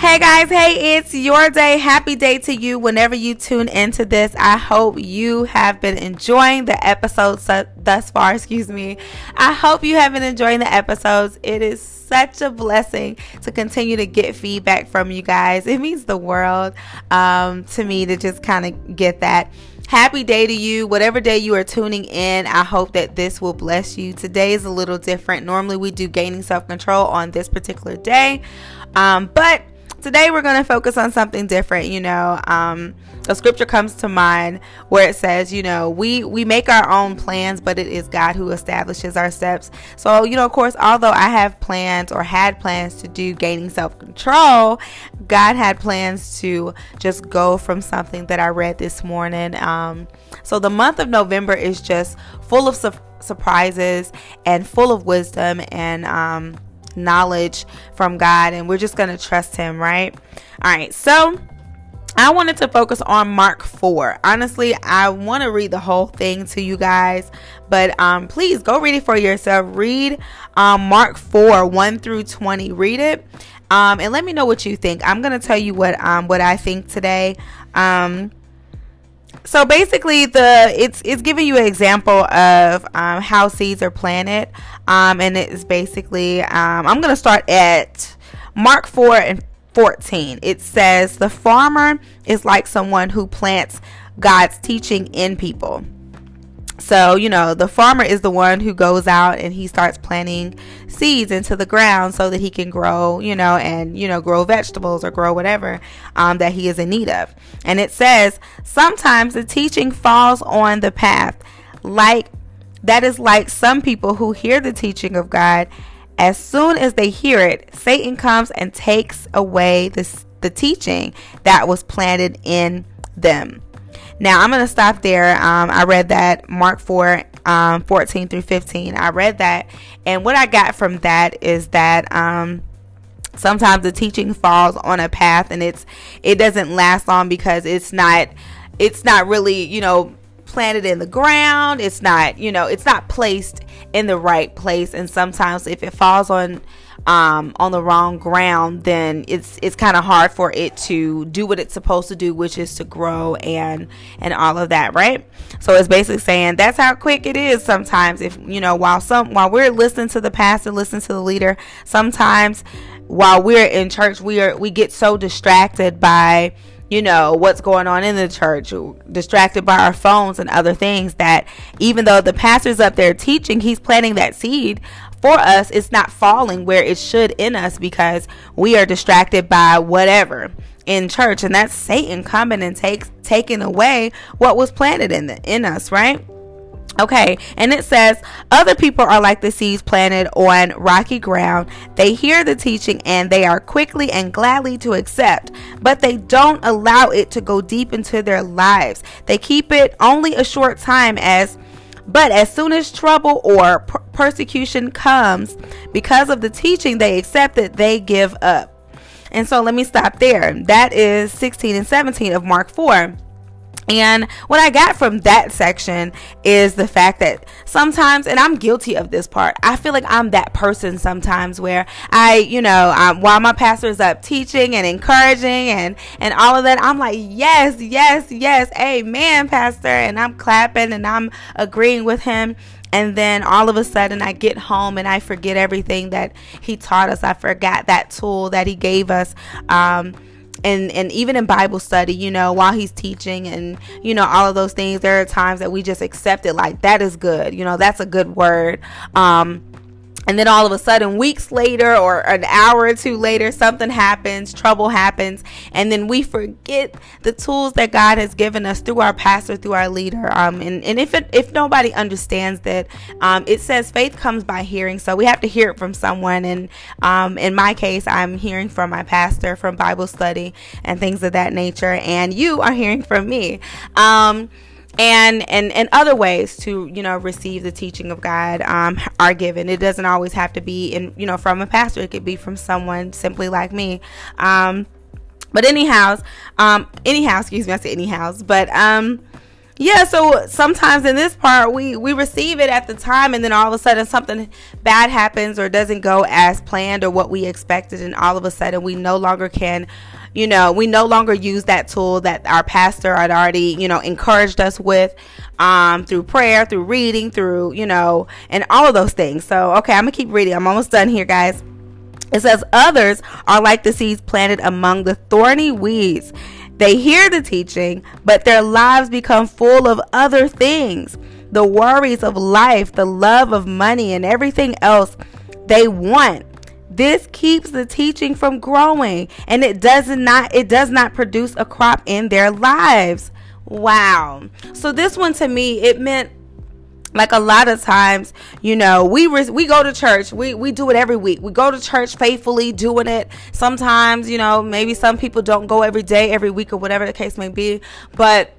Hey guys, hey, it's your day. Happy day to you whenever you tune into this. I hope you have been enjoying the episodes thus far. Excuse me. I hope you have been enjoying the episodes. It is such a blessing to continue to get feedback from you guys. It means the world um, to me to just kind of get that. Happy day to you. Whatever day you are tuning in, I hope that this will bless you. Today is a little different. Normally, we do gaining self control on this particular day. Um, but today we're going to focus on something different you know um, a scripture comes to mind where it says you know we we make our own plans but it is god who establishes our steps. So you know of course although i have plans or had plans to do gaining self-control god had plans to just go from something that i read this morning. Um, so the month of november is just full of su- surprises and full of wisdom and um, knowledge from God and we're just going to trust Him, right? All right, so I wanted to focus on Mark 4. Honestly, I want to read the whole thing to you guys, but um, please go read it for yourself. Read um, Mark 4 1 through 20. Read it. Um, and let me know what you think. I'm gonna tell you what um, what I think today. Um, so basically the it's it's giving you an example of um, how seeds are planted. Um, and it's basically um, i'm to start at mark 4 and 14 it says the farmer is like someone who plants god's teaching in people so, you know, the farmer is the one who goes out and he starts planting seeds into the ground so that he can grow, you know, and, you know, grow vegetables or grow whatever um, that he is in need of. And it says, sometimes the teaching falls on the path. Like, that is like some people who hear the teaching of God. As soon as they hear it, Satan comes and takes away the, the teaching that was planted in them. Now I'm going to stop there. Um, I read that Mark 4 um, 14 through 15. I read that. And what I got from that is that. Um, sometimes the teaching falls on a path and it's it doesn't last long because it's not it's not really you know planted in the ground it's not you know it's not placed in the right place and sometimes if it falls on um, on the wrong ground, then it's it's kind of hard for it to do what it's supposed to do, which is to grow and and all of that, right? So it's basically saying that's how quick it is sometimes. If you know, while some while we're listening to the pastor, listening to the leader, sometimes while we're in church, we are we get so distracted by you know what's going on in the church distracted by our phones and other things that even though the pastor's up there teaching he's planting that seed for us, it's not falling where it should in us because we are distracted by whatever in church, and that's Satan coming and takes taking away what was planted in the, in us, right? Okay, and it says, Other people are like the seeds planted on rocky ground. They hear the teaching and they are quickly and gladly to accept, but they don't allow it to go deep into their lives. They keep it only a short time as but as soon as trouble or per- persecution comes because of the teaching they accept it, they give up. And so let me stop there. That is 16 and 17 of Mark 4. And what I got from that section is the fact that sometimes, and I'm guilty of this part, I feel like I'm that person sometimes where I, you know, while my pastor is up teaching and encouraging and, and all of that, I'm like, yes, yes, yes, amen, pastor. And I'm clapping and I'm agreeing with him and then all of a sudden I get home and I forget everything that he taught us. I forgot that tool that he gave us. Um, and and even in Bible study, you know, while he's teaching and you know all of those things, there are times that we just accept it like that is good. You know, that's a good word. Um, and then all of a sudden weeks later or an hour or two later something happens trouble happens and then we forget the tools that god has given us through our pastor through our leader. Um, and, and if it, if nobody understands that um, it says faith comes by hearing. So we have to hear it from someone. And um, in my case i'm hearing from my pastor from bible study and things of that nature. And you are hearing from me. Um, and and and other ways to you know receive the teaching of God um, are given. It doesn't always have to be in you know from a pastor. It could be from someone simply like me. Um, but anyhow, um, anyhow, excuse me, I say anyhow, but um, yeah, so sometimes in this part we we receive it at the time and then all of a sudden something bad happens or doesn't go as planned or what we expected and all of a sudden we no longer can you know, we no longer use that tool that our pastor had already, you know, encouraged us with um, through prayer, through reading, through, you know, and all of those things. So, okay, I'm going to keep reading. I'm almost done here, guys. It says, Others are like the seeds planted among the thorny weeds. They hear the teaching, but their lives become full of other things the worries of life, the love of money, and everything else they want. This keeps the teaching from growing and it does not it does not produce a crop in their lives. Wow. So this one to me it meant like a lot of times you know we re- we go to church we we do it every week we go to church faithfully doing it sometimes you know maybe some people don't go every day every week or whatever the case may be but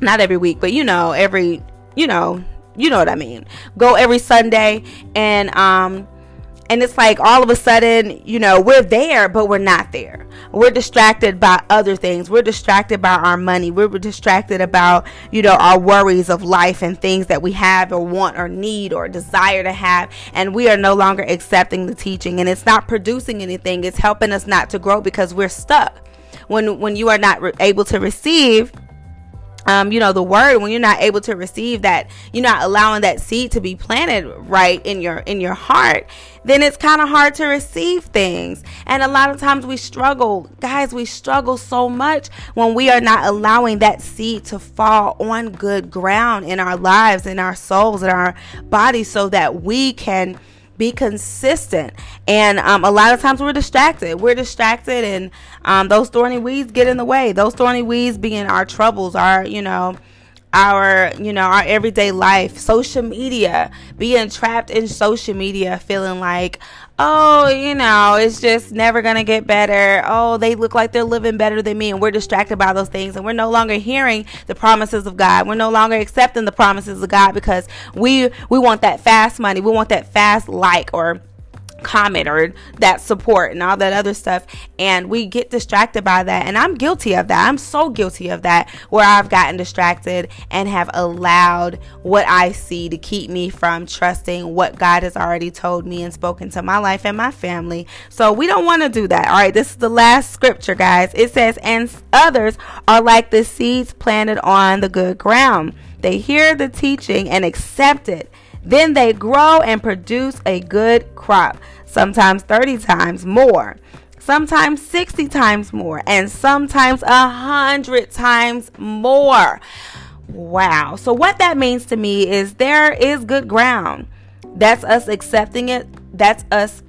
not every week but you know every you know you know what i mean go every sunday and um and it's like all of a sudden, you know, we're there, but we're not there. We're distracted by other things. We're distracted by our money. We're distracted about, you know, our worries of life and things that we have or want or need or desire to have. And we are no longer accepting the teaching. And it's not producing anything. It's helping us not to grow because we're stuck. When, when you are not re- able to receive um, you know the word when you're not able to receive that you're not allowing that seed to be planted right in your in your heart then it's kind of hard to receive things. And a lot of times we struggle guys we struggle so much when we are not allowing that seed to fall on good ground in our lives in our souls in our bodies so that we can be consistent. And um, a lot of times we're distracted. We're distracted, and um, those thorny weeds get in the way. Those thorny weeds being our troubles, our, you know, our you know our everyday life social media being trapped in social media feeling like oh, you know, it's just never going to get better. Oh, they look like they're living better than me. And we're distracted by those things. And we're no longer hearing the promises of God. We're no longer accepting the promises of God because we, we want that fast money. We want that fast like or comment or that support and all that other stuff and we get distracted by that and I'm guilty of that. I'm so guilty of that where I've gotten distracted and have allowed what I see to keep me from trusting what God has already told me and spoken to my life and my family. So we don't want to do that. All right, this is the last scripture, guys. It says and others are like the seeds planted on the good ground. They hear the teaching and accept it then they grow and produce a good crop, sometimes 30 times more, sometimes 60 times more, and sometimes 100 times more. Wow. So, what that means to me is there is good ground. That's us accepting it. That's us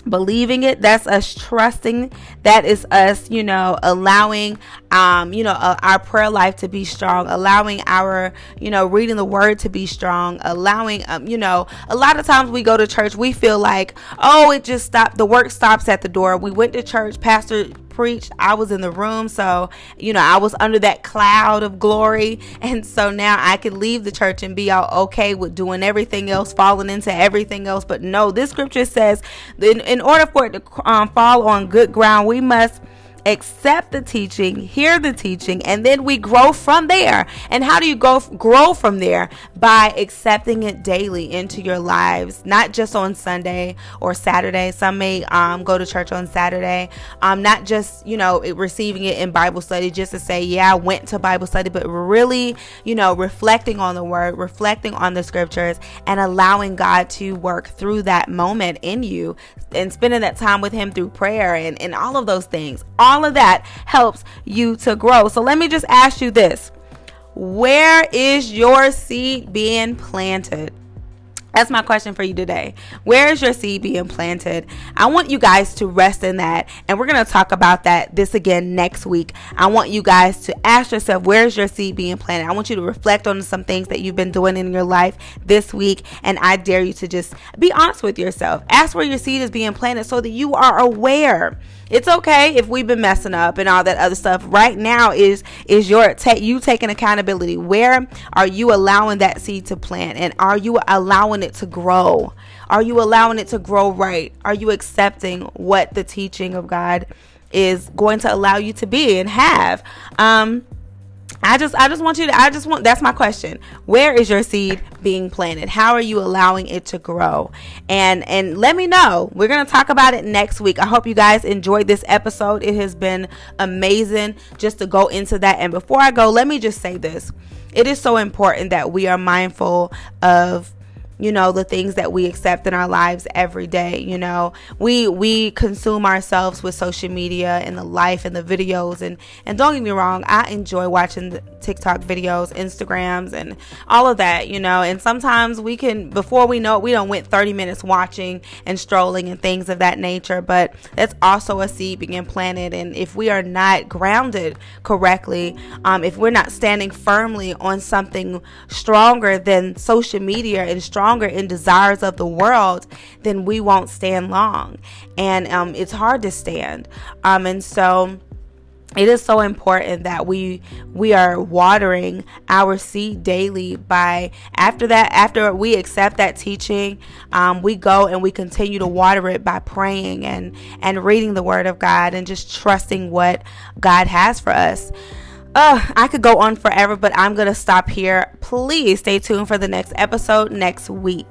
believing it that's us trusting that is us you know allowing um you know uh, our prayer life to be strong allowing our you know reading the word to be strong allowing um you know a lot of times we go to church we feel like oh it just stopped the work stops at the door. We went to church pastor preached, I was in the room. So, you know, I was under that cloud of glory. And so now I could leave the church and be all okay with doing everything else, falling into everything else. But no, this scripture says in, in order for it to um, fall on good ground, we must accept the teaching, hear the teaching, and then we grow from there. And how do you go grow from there? By accepting it daily into your lives, not just on Sunday or Saturday. Some may um, go to church on Saturday, um, not just you know receiving it in Bible study just to say, yeah, I went to Bible study, but really, you know, reflecting on the Word, reflecting on the Scriptures, and allowing God to work through that moment in you, and spending that time with Him through prayer and and all of those things. All all of that helps you to grow. So let me just ask you this Where is your seed being planted? That's my question for you today. Where is your seed being planted? I want you guys to rest in that. And we're going to talk about that this again next week. I want you guys to ask yourself, where is your seed being planted? I want you to reflect on some things that you've been doing in your life this week. And I dare you to just be honest with yourself. Ask where your seed is being planted so that you are aware it's okay if we've been messing up and all that other stuff. Right now is is your take you taking accountability. Where are you allowing that seed to plant and are you allowing it to grow? Are you allowing it to grow right? Are you accepting what the teaching of God is going to allow you to be and have? Um I just I just want you to I just want that's my question. Where is your seed being planted? How are you allowing it to grow? And and let me know. We're going to talk about it next week. I hope you guys enjoyed this episode. It has been amazing just to go into that. And before I go, let me just say this. It is so important that we are mindful of you know the things that we accept in our lives every day you know. We we consume ourselves with social media and the life and the videos. And and don't get me wrong i enjoy watching the tiktok videos instagrams and all of that you know. And sometimes we can before we know it we don't went 30 minutes watching and strolling and things of that nature. But that's also a seed being planted. And if we are not grounded correctly um, if we're not standing firmly on something stronger than social media and strong stronger in desires of the world, then we won't stand long. And um, it's hard to stand. Um, and so it is so important that we we are watering our seed daily by after that after we accept that teaching um, we go and we continue to water it by praying and and reading the word of god and just trusting what god has for us uh, I could go on forever, but I'm going to stop here. Please stay tuned for the next episode next week.